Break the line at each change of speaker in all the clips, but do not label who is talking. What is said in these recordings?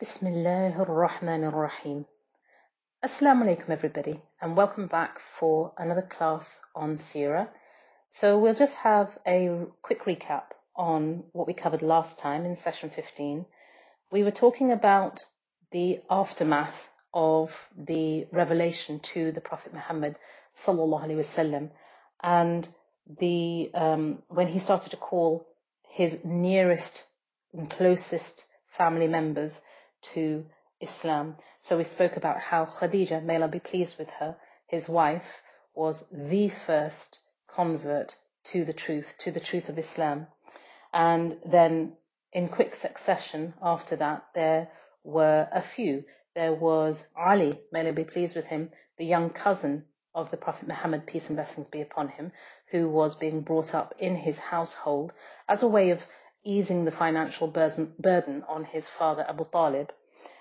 Bismillah ar-Rahman. Assalamu alaikum everybody and welcome back for another class on Sirah. So we'll just have a quick recap on what we covered last time in session 15. We were talking about the aftermath of the revelation to the Prophet Muhammad sallallahu alaihi wasallam and the um, when he started to call his nearest and closest family members to Islam. So we spoke about how Khadija, may Allah be pleased with her, his wife, was the first convert to the truth, to the truth of Islam. And then in quick succession after that, there were a few. There was Ali, may Allah be pleased with him, the young cousin of the Prophet Muhammad, peace and blessings be upon him, who was being brought up in his household as a way of easing the financial burden on his father Abu Talib.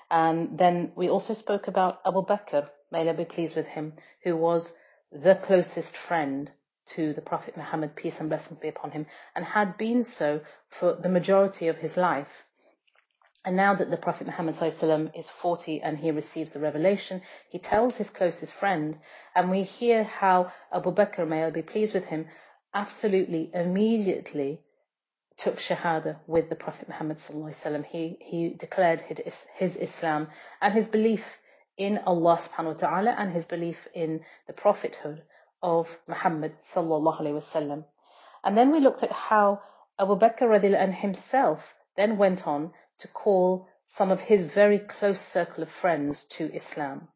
And then we also spoke about Abu Bakr, may Allah be pleased with him, who was the closest friend to the Prophet Muhammad, peace and blessings be upon him, and had been so for the majority of his life. And now that the Prophet Muhammad is 40 and he receives the revelation, he tells his closest friend, and we hear how Abu Bakr, may Allah be pleased with him, absolutely immediately took Shahada with the Prophet Muhammad sallallahu He, he declared his, his Islam and his belief in Allah subhanahu wa ta'ala and his belief in the prophethood of Muhammad sallallahu alaihi wasallam. And then we looked at how Abu Bakr radiallahu himself then went on to call some of his very close circle of friends to Islam.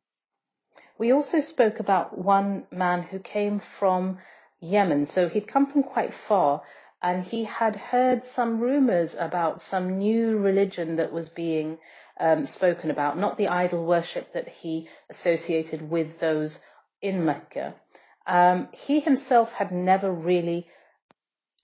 We also spoke about one man who came from Yemen. So he'd come from quite far and he had heard some rumors about some new religion that was being um, spoken about, not the idol worship that he associated with those in Mecca. Um, he himself had never really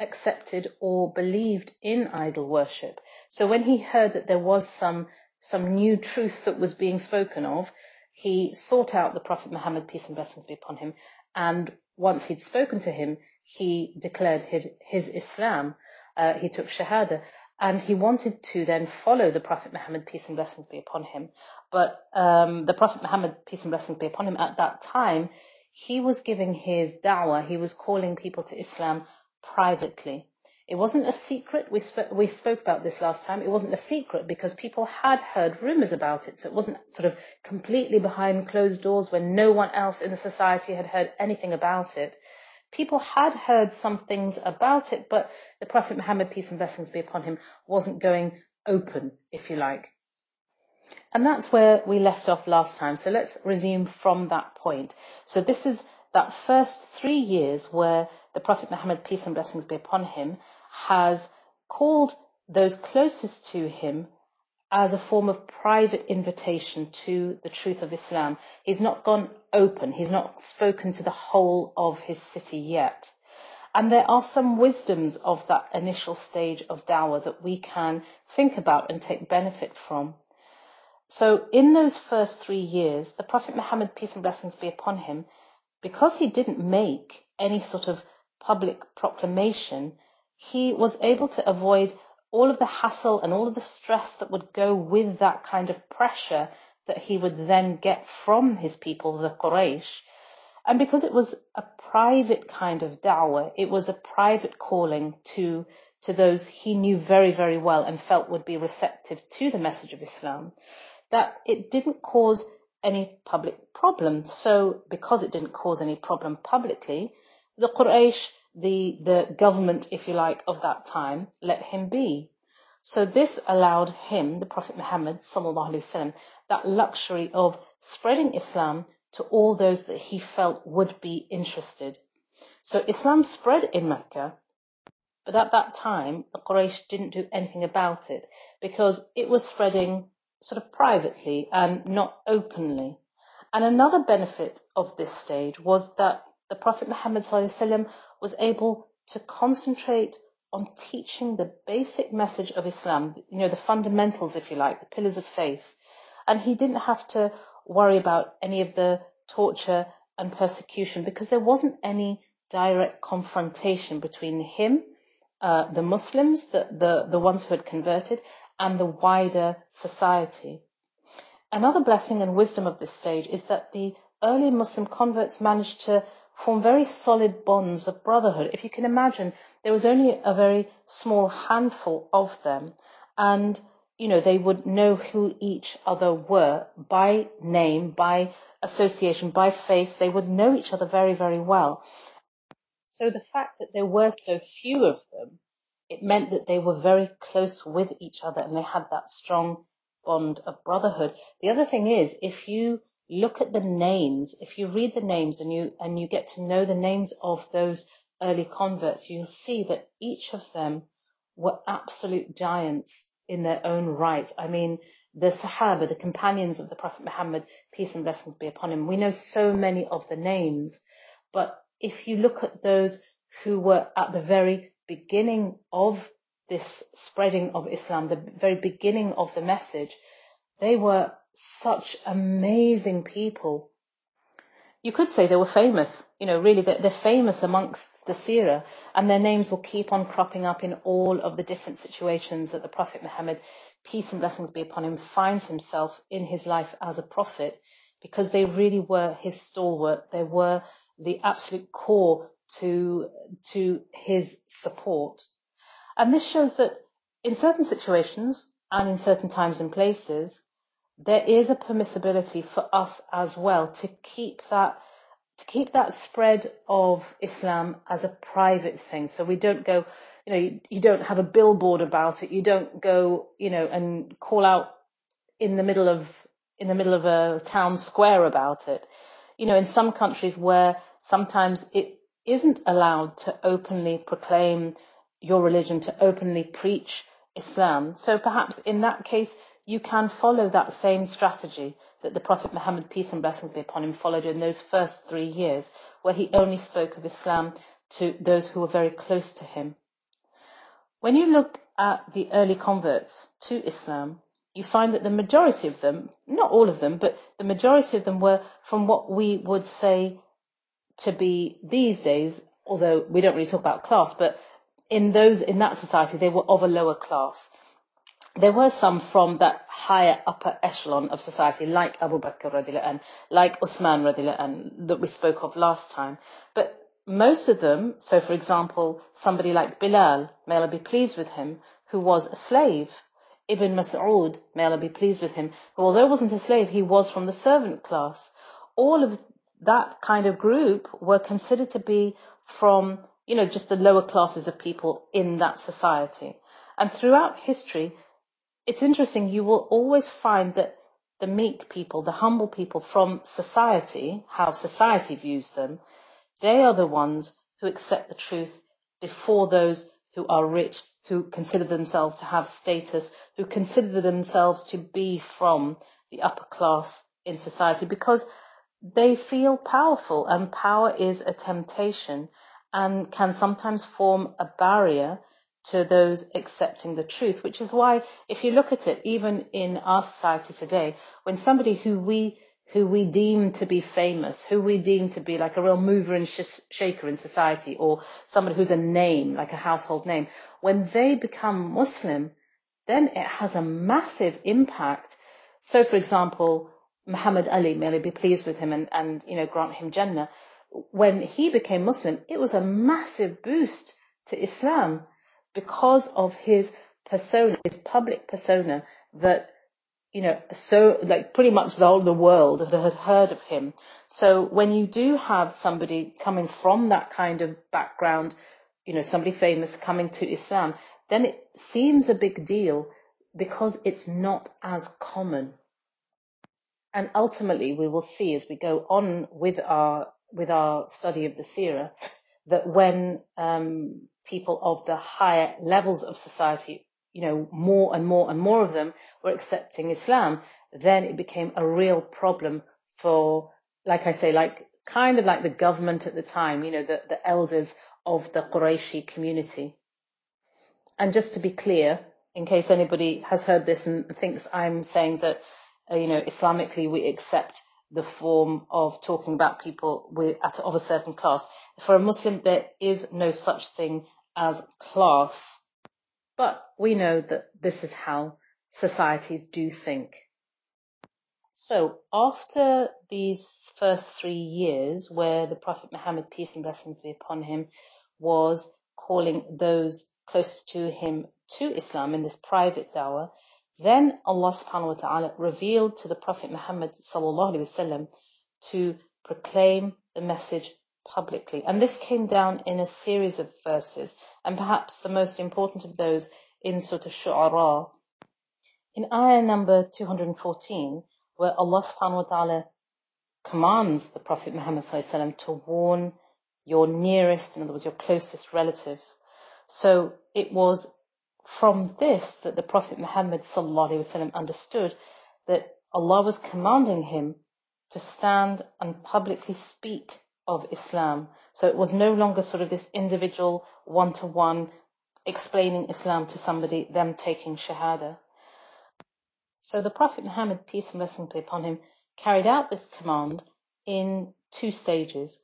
accepted or believed in idol worship. So when he heard that there was some some new truth that was being spoken of, he sought out the Prophet Muhammad, peace and blessings be upon him, and once he'd spoken to him, he declared his, his Islam. Uh, he took Shahada. And he wanted to then follow the Prophet Muhammad, peace and blessings be upon him. But um, the Prophet Muhammad, peace and blessings be upon him, at that time, he was giving his da'wah, he was calling people to Islam privately. It wasn't a secret. We, sp- we spoke about this last time. It wasn't a secret because people had heard rumors about it. So it wasn't sort of completely behind closed doors when no one else in the society had heard anything about it people had heard some things about it, but the Prophet Muhammad, peace and blessings be upon him, wasn't going open, if you like. And that's where we left off last time. So let's resume from that point. So this is that first three years where the Prophet Muhammad, peace and blessings be upon him, has called those closest to him as a form of private invitation to the truth of Islam. He's not gone open. He's not spoken to the whole of his city yet. And there are some wisdoms of that initial stage of dawah that we can think about and take benefit from. So in those first three years, the Prophet Muhammad, peace and blessings be upon him, because he didn't make any sort of public proclamation, he was able to avoid all of the hassle and all of the stress that would go with that kind of pressure that he would then get from his people, the Quraysh. And because it was a private kind of da'wah, it was a private calling to, to those he knew very, very well and felt would be receptive to the message of Islam, that it didn't cause any public problem. So because it didn't cause any problem publicly, the Quraysh the, the government, if you like, of that time let him be. So this allowed him, the Prophet Muhammad وسلم, that luxury of spreading Islam to all those that he felt would be interested. So Islam spread in Mecca, but at that time, the Quraysh didn't do anything about it because it was spreading sort of privately and not openly. And another benefit of this stage was that the Prophet Muhammad was able to concentrate on teaching the basic message of Islam, you know, the fundamentals, if you like, the pillars of faith. And he didn't have to worry about any of the torture and persecution because there wasn't any direct confrontation between him, uh, the Muslims, the, the, the ones who had converted, and the wider society. Another blessing and wisdom of this stage is that the early Muslim converts managed to form very solid bonds of brotherhood. If you can imagine, there was only a very small handful of them, and you know they would know who each other were by name, by association, by face. They would know each other very, very well. So the fact that there were so few of them, it meant that they were very close with each other and they had that strong bond of brotherhood. The other thing is, if you look at the names, if you read the names and you, and you get to know the names of those early converts, you'll see that each of them were absolute giants in their own right. I mean, the Sahaba, the companions of the Prophet Muhammad, peace and blessings be upon him, we know so many of the names, but if you look at those who were at the very beginning of this spreading of Islam, the very beginning of the message, they were such amazing people. You could say they were famous. You know, really, they're, they're famous amongst the seerah, and their names will keep on cropping up in all of the different situations that the Prophet Muhammad, peace and blessings be upon him, finds himself in his life as a prophet, because they really were his stalwart. They were the absolute core to to his support. And this shows that in certain situations and in certain times and places, there is a permissibility for us as well to keep that to keep that spread of Islam as a private thing. So we don't go, you know, you, you, don't have a billboard about it. You don't go, you know, and call out in the middle of in the middle of a town square about it. You know, in some countries where sometimes it isn't allowed to openly proclaim your religion, to openly preach Islam. So perhaps in that case, you can follow that same strategy that the Prophet Muhammad, peace and blessings be upon him, followed in those first three years, where he only spoke of Islam to those who were very close to him. When you look at the early converts to Islam, you find that the majority of them, not all of them, but the majority of them were from what we would say to be these days, although we don't really talk about class, but in those in that society they were of a lower class. There were some from that higher upper echelon of society, like Abu Bakr and like Uthman and that we spoke of last time. But most of them, so for example, somebody like Bilal, may Allah be pleased with him, who was a slave, Ibn Mas'ud, may Allah be pleased with him, who although wasn't a slave, he was from the servant class. All of that kind of group were considered to be from, you know, just the lower classes of people in that society. And throughout history, it's interesting, you will always find that the meek people, the humble people from society, how society views them, they are the ones who accept the truth before those who are rich, who consider themselves to have status, who consider themselves to be from the upper class in society because they feel powerful and power is a temptation and can sometimes form a barrier to those accepting the truth, which is why if you look at it, even in our society today, when somebody who we who we deem to be famous, who we deem to be like a real mover and sh- shaker in society, or somebody who's a name, like a household name, when they become Muslim, then it has a massive impact. So, for example, Muhammad Ali, may Allah be pleased with him and, and you know grant him Jannah. When he became Muslim, it was a massive boost to Islam because of his persona, his public persona that you know so like pretty much the whole the world had heard of him. So when you do have somebody coming from that kind of background, you know somebody famous coming to Islam, then it seems a big deal because it's not as common and ultimately we will see as we go on with our with our study of the Sirah that when um, people of the higher levels of society, you know, more and more and more of them were accepting Islam, then it became a real problem for, like I say, like kind of like the government at the time, you know, the, the elders of the Qurayshi community. And just to be clear, in case anybody has heard this and thinks I'm saying that uh, you know, Islamically we accept the form of talking about people with, at, of a certain class. For a Muslim, there is no such thing as class, but we know that this is how societies do think. So after these first three years, where the Prophet Muhammad, peace and blessings be upon him, was calling those close to him to Islam in this private dawah, then Allah subhanahu wa ta'ala revealed to the Prophet Muhammad sallallahu alaihi wasallam to proclaim the message publicly. And this came down in a series of verses, and perhaps the most important of those in Surah Shu'ara. In ayah number 214, where Allah subhanahu wa ta'ala commands the Prophet Muhammad to warn your nearest, in other words, your closest relatives. So it was from this that the Prophet Muhammad understood that Allah was commanding him to stand and publicly speak of Islam. So it was no longer sort of this individual one to one explaining Islam to somebody, them taking Shahada. So the Prophet Muhammad, peace and blessings be upon him, carried out this command in two stages.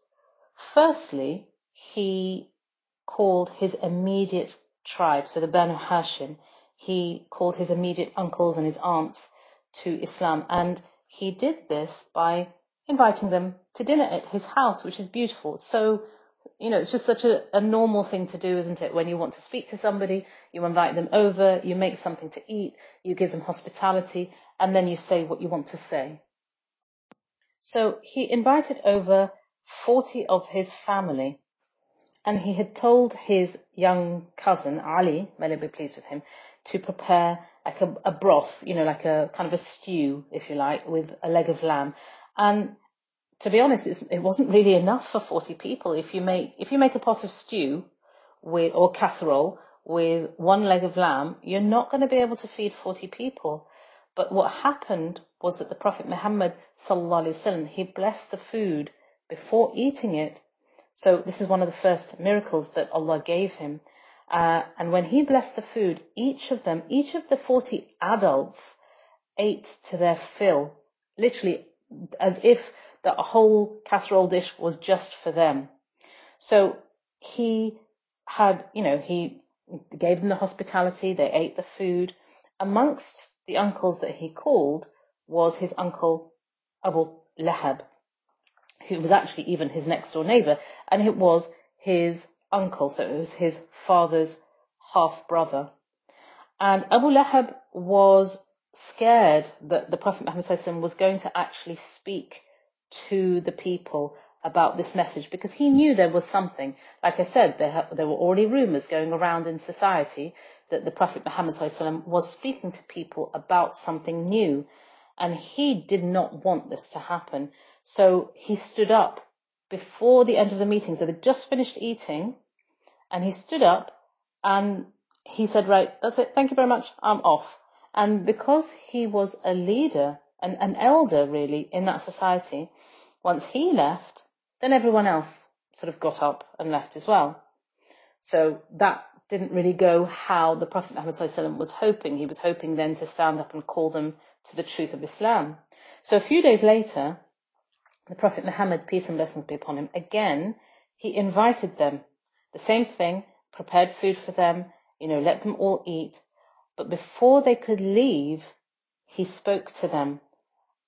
Firstly, he called his immediate tribe, so the Banu Hashim, he called his immediate uncles and his aunts to Islam. And he did this by inviting them to dinner at his house, which is beautiful. So, you know, it's just such a, a normal thing to do, isn't it? When you want to speak to somebody, you invite them over, you make something to eat, you give them hospitality, and then you say what you want to say. So he invited over 40 of his family, and he had told his young cousin, Ali, may Allah be pleased with him, to prepare like a, a broth, you know, like a kind of a stew, if you like, with a leg of lamb. And to be honest, it wasn't really enough for 40 people. If you make, if you make a pot of stew with, or casserole with one leg of lamb, you're not going to be able to feed 40 people. But what happened was that the Prophet Muhammad sallallahu alaihi wasallam, he blessed the food before eating it. So this is one of the first miracles that Allah gave him. Uh, and when he blessed the food, each of them, each of the 40 adults ate to their fill, literally as if the whole casserole dish was just for them. So he had, you know, he gave them the hospitality, they ate the food. Amongst the uncles that he called was his uncle Abu Lahab, who was actually even his next door neighbor, and it was his uncle, so it was his father's half brother. And Abu Lahab was scared that the Prophet Muhammad was going to actually speak to the people about this message because he knew there was something. Like I said, there, there were already rumors going around in society that the Prophet Muhammad was speaking to people about something new. And he did not want this to happen. So he stood up before the end of the meeting. So they'd just finished eating and he stood up and he said, right, that's it. Thank you very much. I'm off. And because he was a leader, an, an elder really in that society, once he left, then everyone else sort of got up and left as well. So that didn't really go how the Prophet Muhammad was hoping. He was hoping then to stand up and call them to the truth of Islam. So a few days later, the Prophet Muhammad, peace and blessings be upon him, again, he invited them the same thing, prepared food for them, you know, let them all eat. But before they could leave, he spoke to them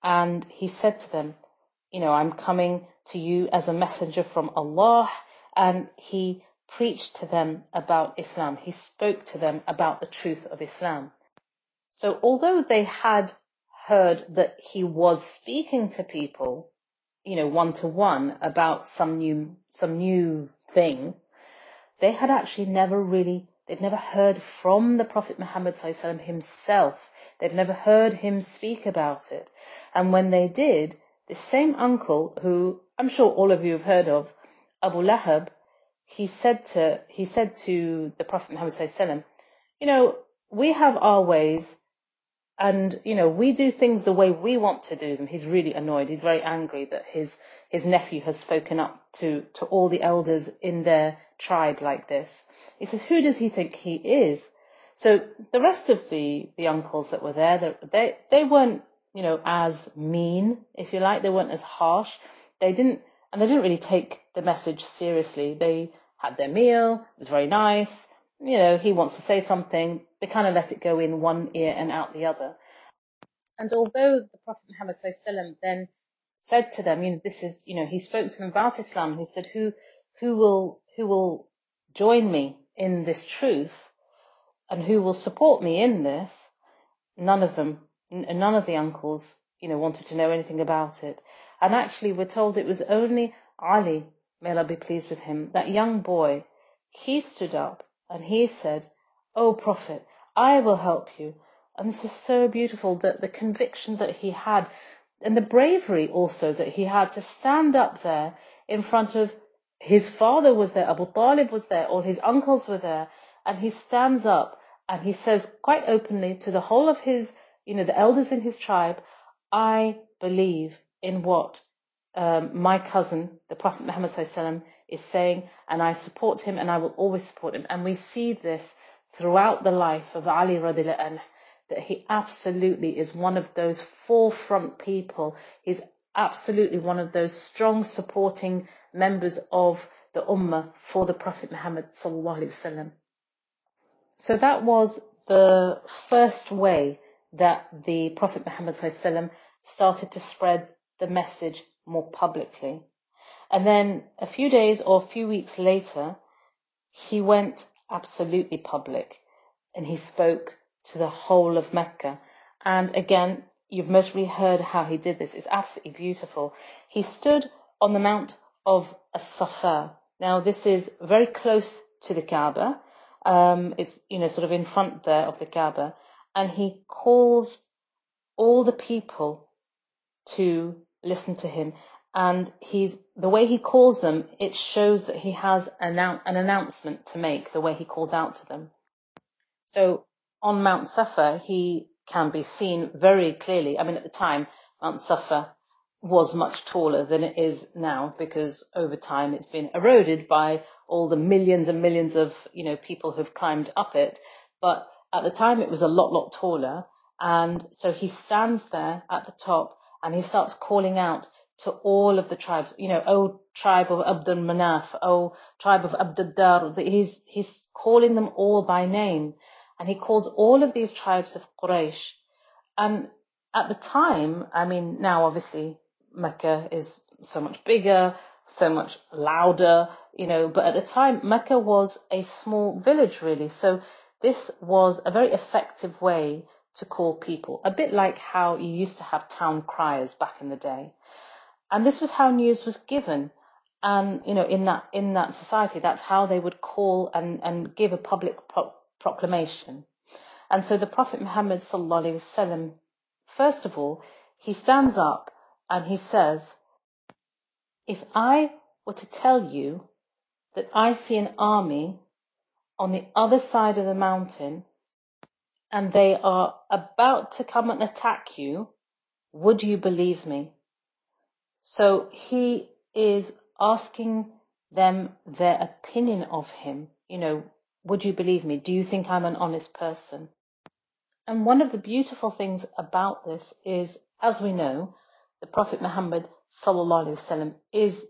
and he said to them, you know, I'm coming to you as a messenger from Allah. And he preached to them about Islam. He spoke to them about the truth of Islam. So although they had heard that he was speaking to people, you know, one to one about some new, some new thing, they had actually never really, they'd never heard from the Prophet Muhammad himself. They'd never heard him speak about it. And when they did, the same uncle who I'm sure all of you have heard of, Abu Lahab, he said to, he said to the Prophet Muhammad you know, we have our ways and, you know, we do things the way we want to do them. He's really annoyed. He's very angry that his, his nephew has spoken up to, to all the elders in their tribe like this. He says, who does he think he is? So the rest of the, the uncles that were there, they, they weren't, you know, as mean, if you like. They weren't as harsh. They didn't, and they didn't really take the message seriously. They had their meal. It was very nice. You know, he wants to say something. They kind of let it go in one ear and out the other. And although the Prophet Muhammad sallam, then said to them, you know, this is, you know, he spoke to them about Islam. He said, who, who will, who will join me in this truth and who will support me in this? None of them, none of the uncles, you know, wanted to know anything about it. And actually we're told it was only Ali, may Allah be pleased with him, that young boy, he stood up and he said, O Prophet, I will help you. And this is so beautiful that the conviction that he had and the bravery also that he had to stand up there in front of his father was there, Abu Talib was there, all his uncles were there, and he stands up and he says quite openly to the whole of his, you know, the elders in his tribe, I believe in what um, my cousin, the Prophet Muhammad is saying, and I support him and I will always support him. And we see this throughout the life of Ali radiallahu anh, that he absolutely is one of those forefront people. He's absolutely one of those strong supporting members of the Ummah for the Prophet Muhammad sallallahu. So that was the first way that the Prophet Muhammad sallallahu started to spread the message more publicly. And then a few days or a few weeks later, he went absolutely public and he spoke to the whole of Mecca. And again, you've mostly heard how he did this. It's absolutely beautiful. He stood on the Mount of As-Safa. Now, this is very close to the Kaaba. Um, it's, you know, sort of in front there of the Kaaba. And he calls all the people to listen to him. And he's, the way he calls them, it shows that he has an, an announcement to make, the way he calls out to them. So on Mount Safa, he can be seen very clearly. I mean, at the time, Mount Safa was much taller than it is now because over time it's been eroded by all the millions and millions of, you know, people who've climbed up it. But at the time it was a lot, lot taller. And so he stands there at the top and he starts calling out to all of the tribes, you know, oh tribe of Abdul Manaf, oh tribe of Abdul Dar. He's, he's calling them all by name. And he calls all of these tribes of Quraysh. And at the time, I mean, now obviously Mecca is so much bigger, so much louder, you know, but at the time Mecca was a small village really. So this was a very effective way to call people, a bit like how you used to have town criers back in the day. And this was how news was given. And, you know, in that, in that society, that's how they would call and, and give a public pro- proclamation. And so the Prophet Muhammad sallallahu first of all, he stands up and he says, if I were to tell you that I see an army on the other side of the mountain and they are about to come and attack you, would you believe me? So he is asking them their opinion of him. You know, would you believe me? Do you think I'm an honest person? And one of the beautiful things about this is, as we know, the Prophet Muhammad sallallahu is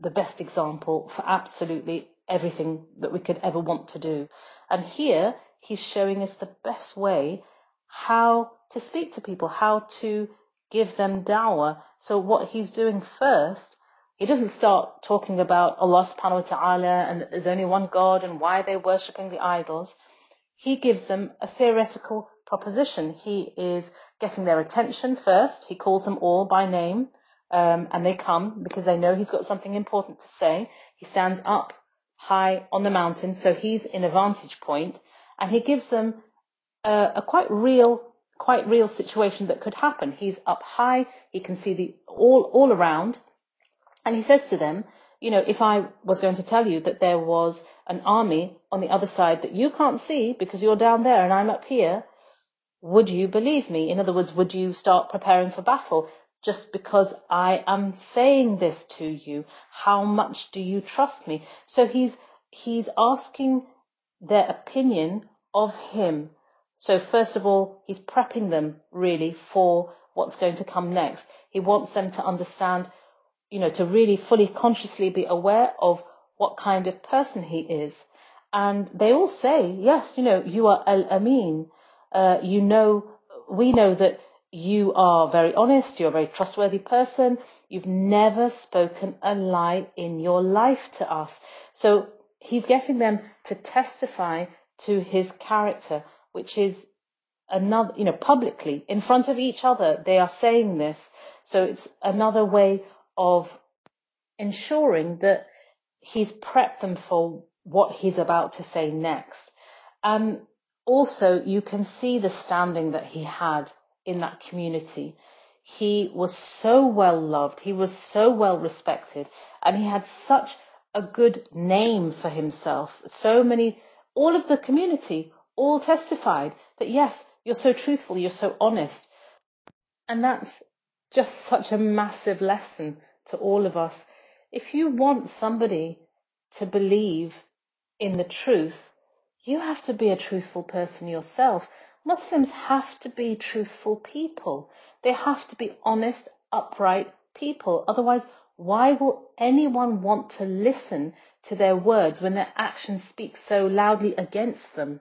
the best example for absolutely everything that we could ever want to do. And here he's showing us the best way how to speak to people, how to give them dawah. So what he's doing first, he doesn't start talking about Allah subhanahu wa ta'ala and there's only one God and why they're worshipping the idols. He gives them a theoretical proposition. He is getting their attention first. He calls them all by name. Um, and they come because they know he's got something important to say. He stands up high on the mountain, so he's in a vantage point, and he gives them a, a quite real, quite real situation that could happen. He's up high, he can see the all all around, and he says to them, you know, if I was going to tell you that there was an army on the other side that you can't see because you're down there and I'm up here, would you believe me? In other words, would you start preparing for battle? just because I am saying this to you. How much do you trust me? So he's, he's asking their opinion of him. So first of all, he's prepping them really for what's going to come next. He wants them to understand, you know, to really fully consciously be aware of what kind of person he is. And they all say, yes, you know, you are Al Amin. Uh, you know, we know that you are very honest, you're a very trustworthy person, you've never spoken a lie in your life to us. So he's getting them to testify to his character, which is another, you know, publicly in front of each other, they are saying this. So it's another way of ensuring that he's prepped them for what he's about to say next. And also you can see the standing that he had in that community. He was so well loved. He was so well respected and he had such a good name for himself. So many, all of the community all testified that yes, you're so truthful, you're so honest. And that's just such a massive lesson to all of us. If you want somebody to believe in the truth, you have to be a truthful person yourself. Muslims have to be truthful people. They have to be honest, upright people. Otherwise, why will anyone want to listen to their words when their actions speak so loudly against them?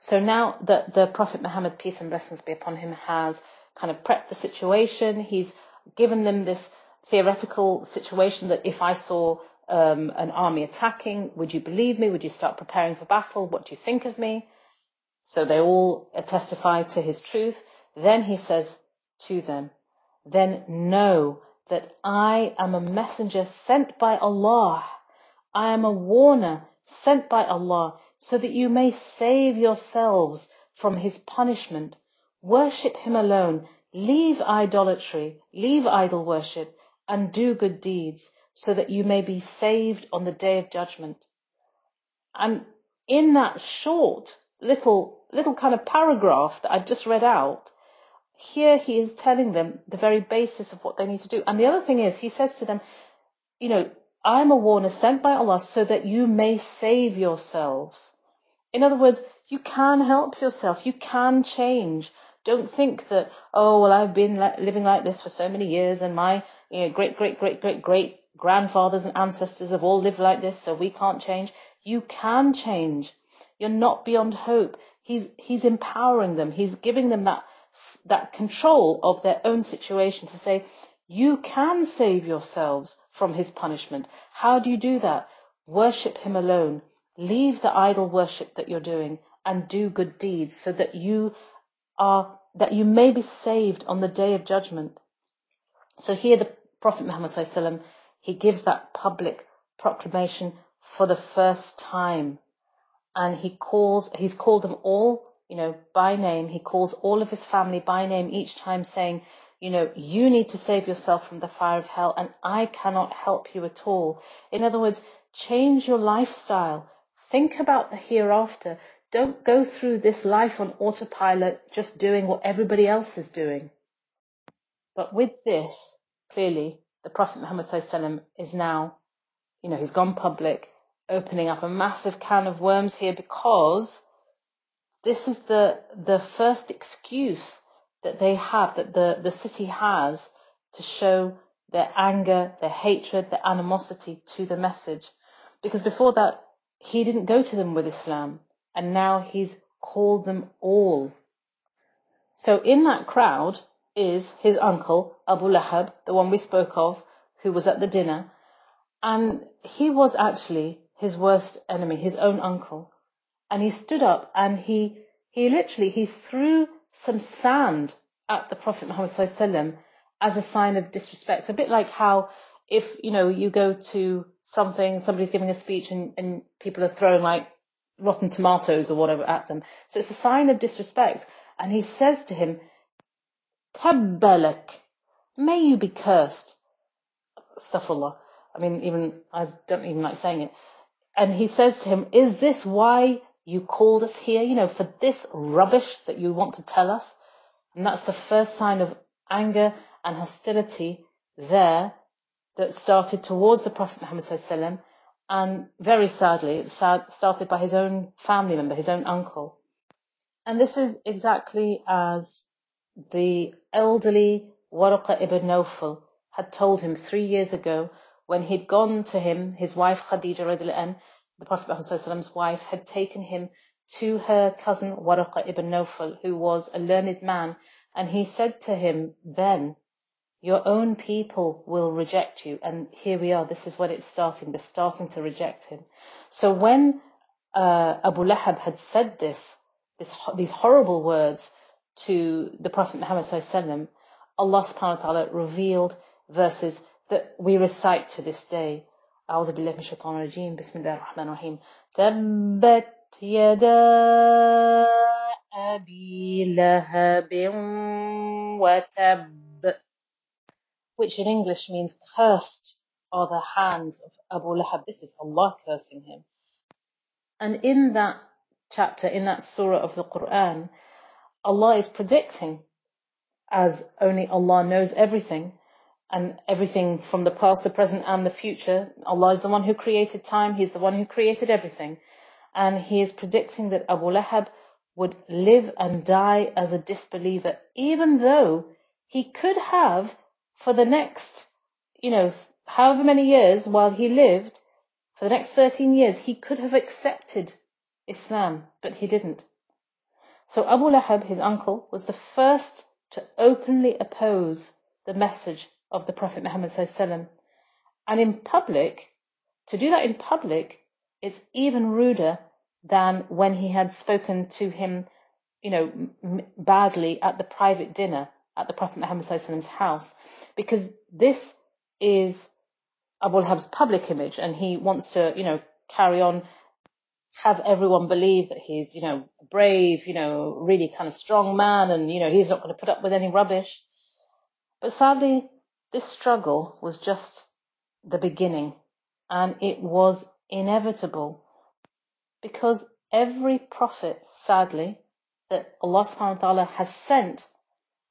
So now that the Prophet Muhammad, peace and blessings be upon him, has kind of prepped the situation, he's given them this theoretical situation that if I saw um, an army attacking, would you believe me? Would you start preparing for battle? What do you think of me? So they all testify to his truth. Then he says to them, then know that I am a messenger sent by Allah. I am a warner sent by Allah so that you may save yourselves from his punishment. Worship him alone. Leave idolatry, leave idol worship and do good deeds so that you may be saved on the day of judgment. And in that short little, little kind of paragraph that I've just read out, here he is telling them the very basis of what they need to do. And the other thing is, he says to them, you know, I'm a warner sent by Allah so that you may save yourselves. In other words, you can help yourself. You can change. Don't think that, oh, well, I've been living like this for so many years and my you know, great, great, great, great, great grandfathers and ancestors have all lived like this, so we can't change. You can change. You're not beyond hope. He's, he's empowering them. He's giving them that, that control of their own situation to say, you can save yourselves from his punishment. How do you do that? Worship him alone. Leave the idol worship that you're doing and do good deeds so that you are, that you may be saved on the day of judgment. So here the Prophet Muhammad he gives that public proclamation for the first time. And he calls, he's called them all, you know, by name. He calls all of his family by name each time saying, you know, you need to save yourself from the fire of hell and I cannot help you at all. In other words, change your lifestyle. Think about the hereafter. Don't go through this life on autopilot, just doing what everybody else is doing. But with this, clearly, the Prophet Muhammad is now, you know, he's gone public, opening up a massive can of worms here because this is the the first excuse that they have, that the, the city has to show their anger, their hatred, their animosity to the message. Because before that, he didn't go to them with Islam, and now he's called them all. So in that crowd, is his uncle, Abu Lahab, the one we spoke of, who was at the dinner. And he was actually his worst enemy, his own uncle. And he stood up and he, he literally, he threw some sand at the Prophet Muhammad as a sign of disrespect. A bit like how if, you know, you go to something, somebody's giving a speech and, and people are throwing like rotten tomatoes or whatever at them. So it's a sign of disrespect. And he says to him, Tabbalak. May you be cursed. Astaghfirullah. I mean, even, I don't even like saying it. And he says to him, is this why you called us here? You know, for this rubbish that you want to tell us? And that's the first sign of anger and hostility there that started towards the Prophet Muhammad and very sadly, it started by his own family member, his own uncle. And this is exactly as the elderly Waraqa ibn Nawfal had told him three years ago when he'd gone to him, his wife Khadija radiallahu the Prophet Muhammad's wife, had taken him to her cousin Waraqa ibn Nawfal, who was a learned man And he said to him, then your own people will reject you. And here we are. This is when it's starting. They're starting to reject him. So when uh, Abu Lahab had said this, this, these horrible words to the Prophet Muhammad Allah subhanahu wa ta'ala revealed verses that we recite to this day. أعوذ بالله من الشيطان الرجيم بسم الله الرحمن الرحيم تبت يدا أبي لهب وتب which in English means cursed are the hands of Abu Lahab. This is Allah cursing him. And in that chapter, in that surah of the Quran, Allah is predicting, as only Allah knows everything, and everything from the past, the present, and the future. Allah is the one who created time, He's the one who created everything. And He is predicting that Abu Lahab would live and die as a disbeliever, even though he could have, for the next, you know, however many years while he lived, for the next 13 years, he could have accepted Islam, but he didn't. So Abu Lahab, his uncle, was the first to openly oppose the message of the Prophet Muhammad and in public, to do that in public, it's even ruder than when he had spoken to him, you know, m- badly at the private dinner at the Prophet Muhammad Muhammad's house, because this is Abu Lahab's public image, and he wants to, you know, carry on, have everyone believe that he's, you know, brave, you know, really kind of strong man, and you know, he's not going to put up with any rubbish. But sadly, this struggle was just the beginning, and it was inevitable because every prophet, sadly, that Allah subhanahu wa ta'ala has sent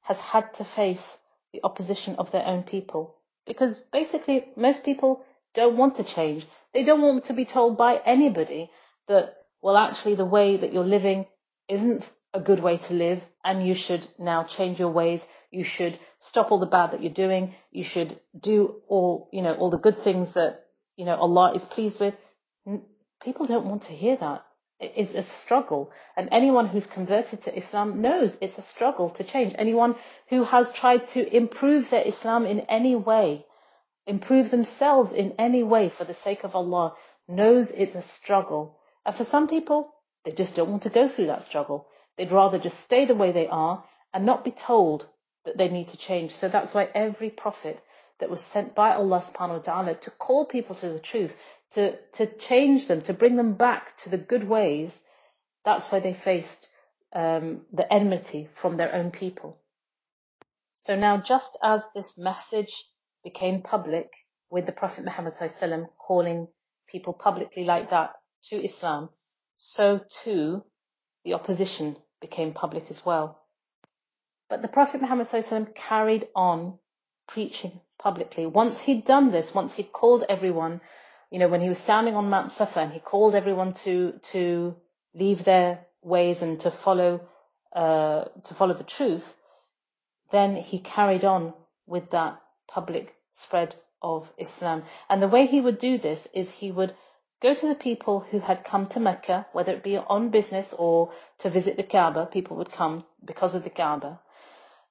has had to face the opposition of their own people. Because basically, most people don't want to change. They don't want to be told by anybody that, well, actually, the way that you're living isn't a good way to live, and you should now change your ways. You should stop all the bad that you're doing. You should do all, you know, all the good things that, you know, Allah is pleased with. People don't want to hear that. It is a struggle. And anyone who's converted to Islam knows it's a struggle to change. Anyone who has tried to improve their Islam in any way, improve themselves in any way for the sake of Allah, knows it's a struggle. And for some people, they just don't want to go through that struggle. They'd rather just stay the way they are and not be told that they need to change. So that's why every prophet that was sent by Allah subhanahu wa ta'ala to call people to the truth, to, to change them, to bring them back to the good ways, that's why they faced um, the enmity from their own people. So now, just as this message became public with the Prophet Muhammad calling people publicly like that to Islam, so too the opposition became public as well. But the Prophet Muhammad carried on preaching publicly. Once he'd done this, once he'd called everyone you know, when he was standing on Mount Safa and he called everyone to to leave their ways and to follow uh, to follow the truth, then he carried on with that public spread of Islam. And the way he would do this is he would go to the people who had come to Mecca, whether it be on business or to visit the Kaaba, people would come because of the Kaaba.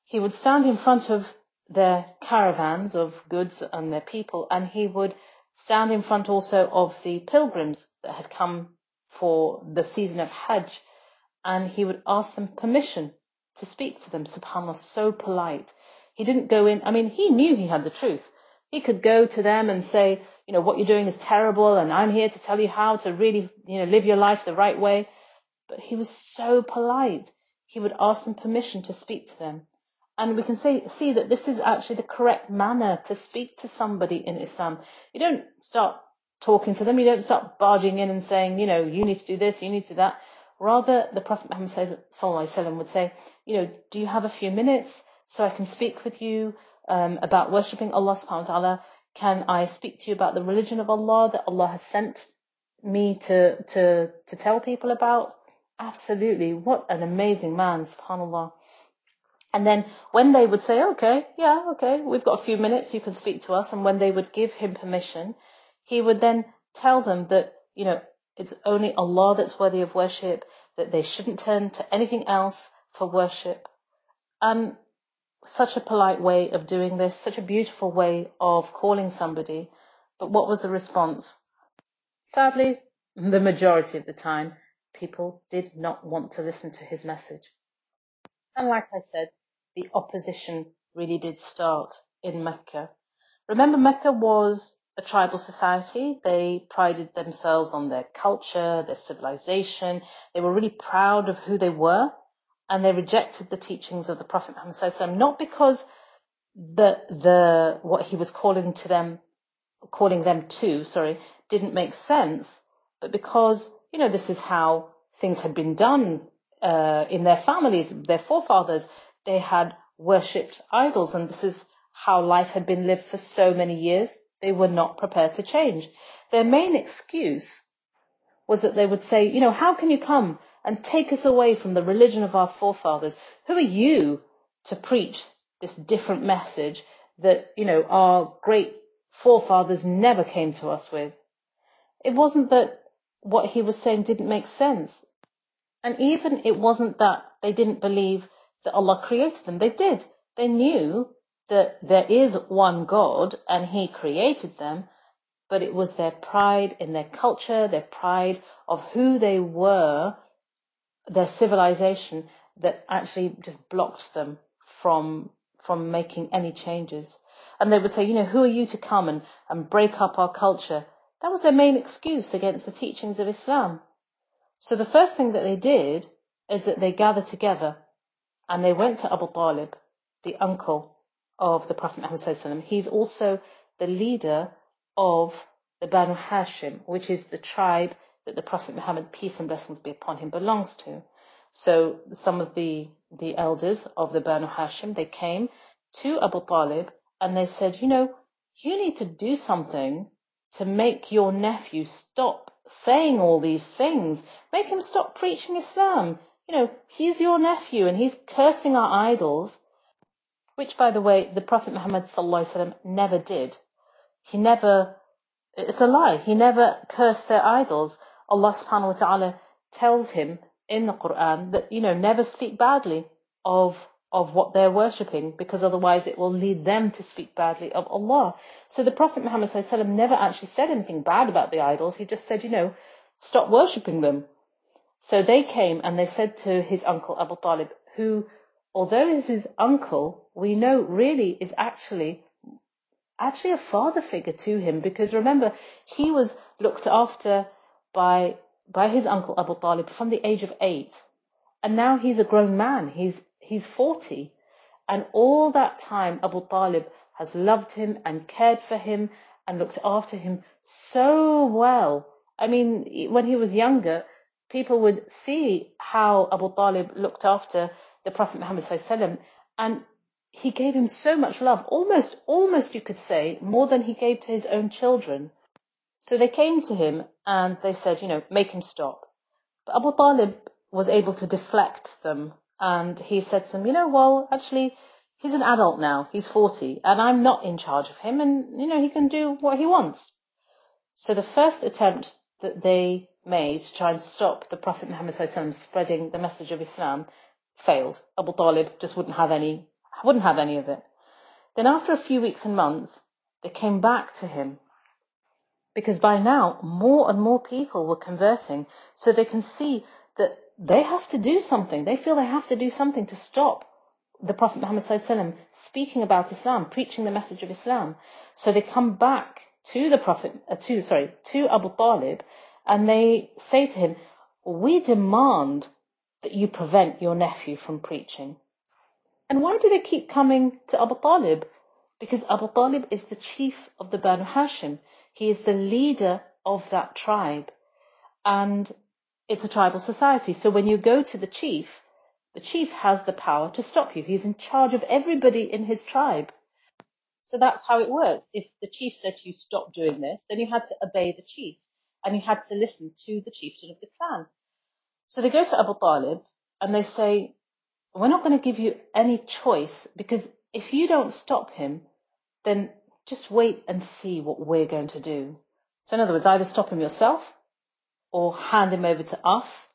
He would stand in front of their caravans of goods and their people and he would stand in front also of the pilgrims that had come for the season of Hajj, and he would ask them permission to speak to them. SubhanAllah, so polite. He didn't go in, I mean, he knew he had the truth. He could go to them and say, you know, what you're doing is terrible, and I'm here to tell you how to really, you know, live your life the right way. But he was so polite. He would ask them permission to speak to them. And we can say, see that this is actually the correct manner to speak to somebody in Islam. You don't start talking to them. You don't start barging in and saying, you know, you need to do this, you need to do that. Rather, the Prophet Muhammad would say, you know, do you have a few minutes so I can speak with you um, about worshipping Allah subhanahu wa ta'ala? Can I speak to you about the religion of Allah that Allah has sent me to, to, to tell people about? Absolutely. What an amazing man, subhanAllah. And then when they would say, okay, yeah, okay, we've got a few minutes, you can speak to us. And when they would give him permission, he would then tell them that, you know, it's only Allah that's worthy of worship, that they shouldn't turn to anything else for worship. And such a polite way of doing this, such a beautiful way of calling somebody. But what was the response? Sadly, the majority of the time, people did not want to listen to his message. And like I said, the opposition really did start in Mecca. Remember, Mecca was a tribal society. They prided themselves on their culture, their civilization. They were really proud of who they were, and they rejected the teachings of the Prophet Muhammad not because the the what he was calling to them, calling them to, sorry, didn't make sense, but because you know this is how things had been done uh, in their families, their forefathers. They had worshipped idols, and this is how life had been lived for so many years. They were not prepared to change. Their main excuse was that they would say, you know, how can you come and take us away from the religion of our forefathers? Who are you to preach this different message that, you know, our great forefathers never came to us with? It wasn't that what he was saying didn't make sense. And even it wasn't that they didn't believe that Allah created them. They did. They knew that there is one God and He created them, but it was their pride in their culture, their pride of who they were, their civilization that actually just blocked them from from making any changes. And they would say, you know, who are you to come and, and break up our culture? That was their main excuse against the teachings of Islam. So the first thing that they did is that they gathered together and they went to Abu Talib, the uncle of the Prophet Muhammad. He's also the leader of the Banu Hashim, which is the tribe that the Prophet Muhammad, peace and blessings be upon him, belongs to. So some of the, the elders of the Banu Hashim, they came to Abu Talib and they said, you know, you need to do something to make your nephew stop saying all these things. Make him stop preaching Islam. You know, he's your nephew and he's cursing our idols which, by the way, the Prophet Muhammad never did. He never, it's a lie, he never cursed their idols. Allah subhanahu wa ta'ala tells him in the Quran that, you know, never speak badly of of what they're worshipping because otherwise it will lead them to speak badly of Allah. So the Prophet Muhammad never actually said anything bad about the idols. He just said, you know, stop worshipping them. So they came and they said to his uncle Abu Talib, who although is his uncle, we know really is actually actually a father figure to him because remember he was looked after by by his uncle Abu Talib from the age of eight, and now he's a grown man. He's he's forty, and all that time Abu Talib has loved him and cared for him and looked after him so well. I mean, when he was younger, people would see how Abu Talib looked after the Prophet Muhammad and he gave him so much love, almost, almost you could say, more than he gave to his own children. So they came to him and they said, you know, make him stop. But Abu Talib was able to deflect them and he said to them, you know, well, actually, he's an adult now. He's 40 and I'm not in charge of him and, you know, he can do what he wants. So the first attempt that they made to try and stop the Prophet Muhammad spreading the message of Islam failed. Abu Talib just wouldn't have any, wouldn't have any of it. Then after a few weeks and months, they came back to him because by now more and more people were converting so they can see that they have to do something. They feel they have to do something to stop the Prophet Muhammad speaking about Islam, preaching the message of Islam. So they come back to the Prophet, uh, to, sorry, to Abu Talib and they say to him, we demand that you prevent your nephew from preaching. And why do they keep coming to Abu Talib? Because Abu Talib is the chief of the Banu Hashim. He is the leader of that tribe. And it's a tribal society. So when you go to the chief, the chief has the power to stop you. He's in charge of everybody in his tribe. So that's how it works. If the chief said to you, stop doing this, then you had to obey the chief and you had to listen to the chieftain of the clan. So they go to Abu Talib and they say, we're not going to give you any choice because if you don't stop him, then just wait and see what we're going to do. So in other words, either stop him yourself or hand him over to us.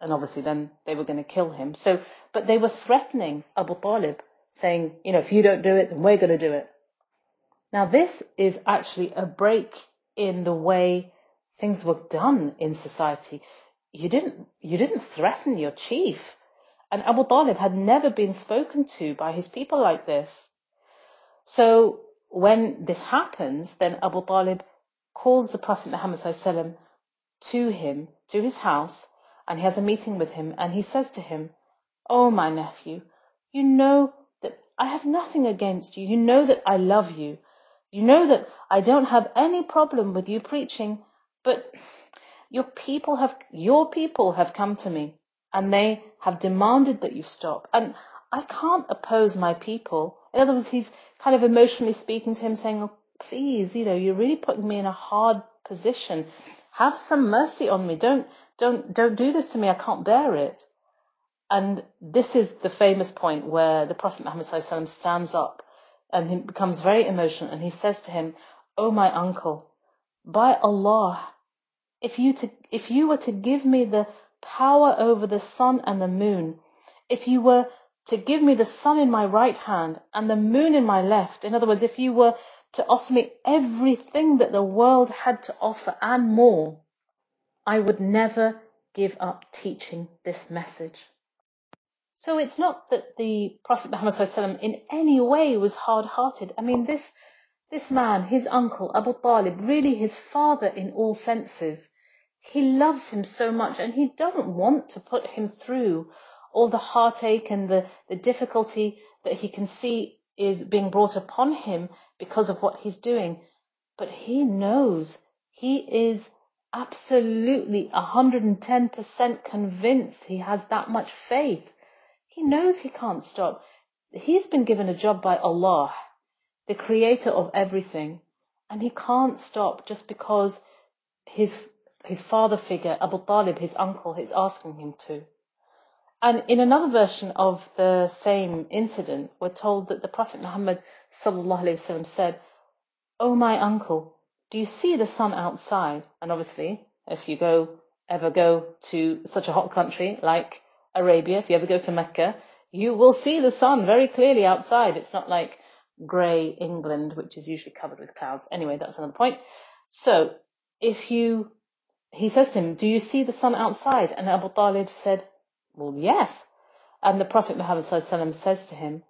And obviously then they were going to kill him. So, but they were threatening Abu Talib saying, you know, if you don't do it, then we're going to do it. Now, this is actually a break in the way things were done in society. You didn't, you didn't threaten your chief. And Abu Talib had never been spoken to by his people like this. So when this happens, then Abu Talib calls the Prophet Muhammad to him, to his house, and he has a meeting with him, and he says to him, Oh, my nephew, you know that I have nothing against you. You know that I love you. You know that I don't have any problem with you preaching, but your people have, your people have come to me and they have demanded that you stop. And I can't oppose my people. In other words, he's kind of emotionally speaking to him saying, oh, please, you know, you're really putting me in a hard position. Have some mercy on me. Don't, don't, don't do this to me. I can't bear it. And this is the famous point where the Prophet Muhammad stands up and he becomes very emotional and he says to him, Oh my uncle, by Allah, if you to, if you were to give me the power over the sun and the moon, if you were to give me the sun in my right hand and the moon in my left, in other words, if you were to offer me everything that the world had to offer and more, I would never give up teaching this message. So it's not that the Prophet Muhammad in any way was hard-hearted. I mean, this, this man, his uncle, Abu Talib, really his father in all senses, he loves him so much and he doesn't want to put him through all the heartache and the, the difficulty that he can see is being brought upon him because of what he's doing. But he knows he is absolutely 110% convinced he has that much faith he knows he can't stop. He's been given a job by Allah, the creator of everything, and he can't stop just because his, his father figure, Abu Talib, his uncle, is asking him to. And in another version of the same incident, we're told that the Prophet Muhammad وسلم, said, Oh my uncle, do you see the sun outside? And obviously, if you go, ever go to such a hot country like Arabia, if you ever go to Mecca, you will see the sun very clearly outside. It's not like grey England, which is usually covered with clouds. Anyway, that's another point. So, if you, he says to him, do you see the sun outside? And Abu Talib said, well, yes. And the Prophet Muhammad says to him,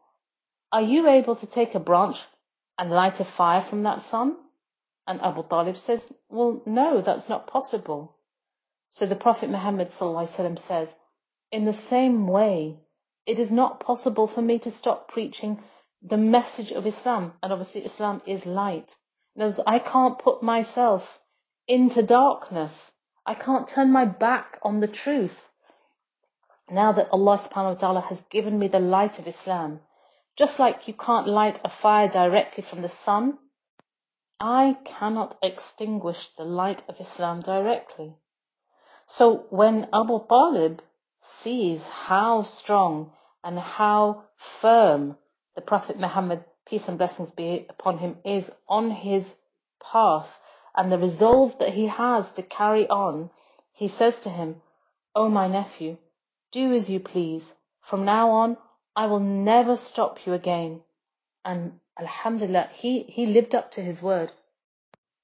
are you able to take a branch and light a fire from that sun? And Abu Talib says, well, no, that's not possible. So the Prophet Muhammad says, in the same way, it is not possible for me to stop preaching the message of Islam. And obviously Islam is light. Words, I can't put myself into darkness. I can't turn my back on the truth. Now that Allah subhanahu wa ta'ala has given me the light of Islam, just like you can't light a fire directly from the sun, I cannot extinguish the light of Islam directly. So when Abu Talib sees how strong and how firm the Prophet Muhammad, peace and blessings be upon him, is on his path and the resolve that he has to carry on, he says to him, O oh my nephew, do as you please. From now on, I will never stop you again. And Alhamdulillah, he, he lived up to his word.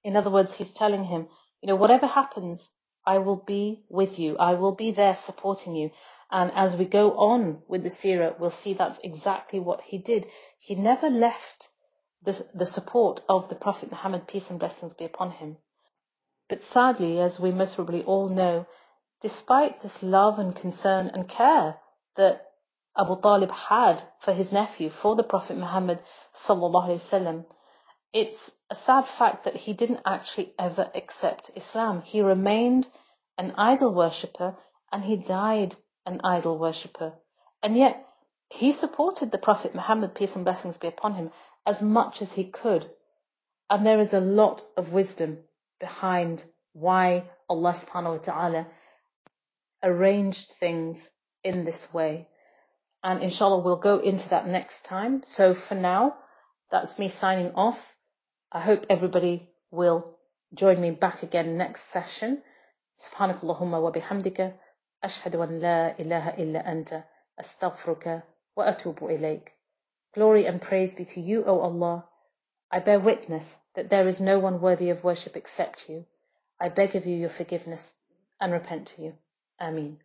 In other words, he's telling him, you know, whatever happens, I will be with you. I will be there supporting you. And as we go on with the seerah, we'll see that's exactly what he did. He never left the, the support of the Prophet Muhammad, peace and blessings be upon him. But sadly, as we most probably all know, despite this love and concern and care that Abu Talib had for his nephew, for the Prophet Muhammad sallallahu alaihi wasallam, it's a sad fact that he didn't actually ever accept Islam. He remained an idol worshipper and he died an idol worshipper. And yet, he supported the Prophet Muhammad, peace and blessings be upon him, as much as he could. And there is a lot of wisdom behind why Allah subhanahu wa ta'ala arranged things in this way. And inshallah, we'll go into that next time. So for now, that's me signing off. I hope everybody will join me back again next session. Subhanakallahumma wa bihamdika. أشهد أن لا إله إلا أنت أستغفرك وأتوب إليك Glory and praise be to you, O Allah. I bear witness that there is no one worthy of worship except you. I beg of you your forgiveness and repent to you. Ameen.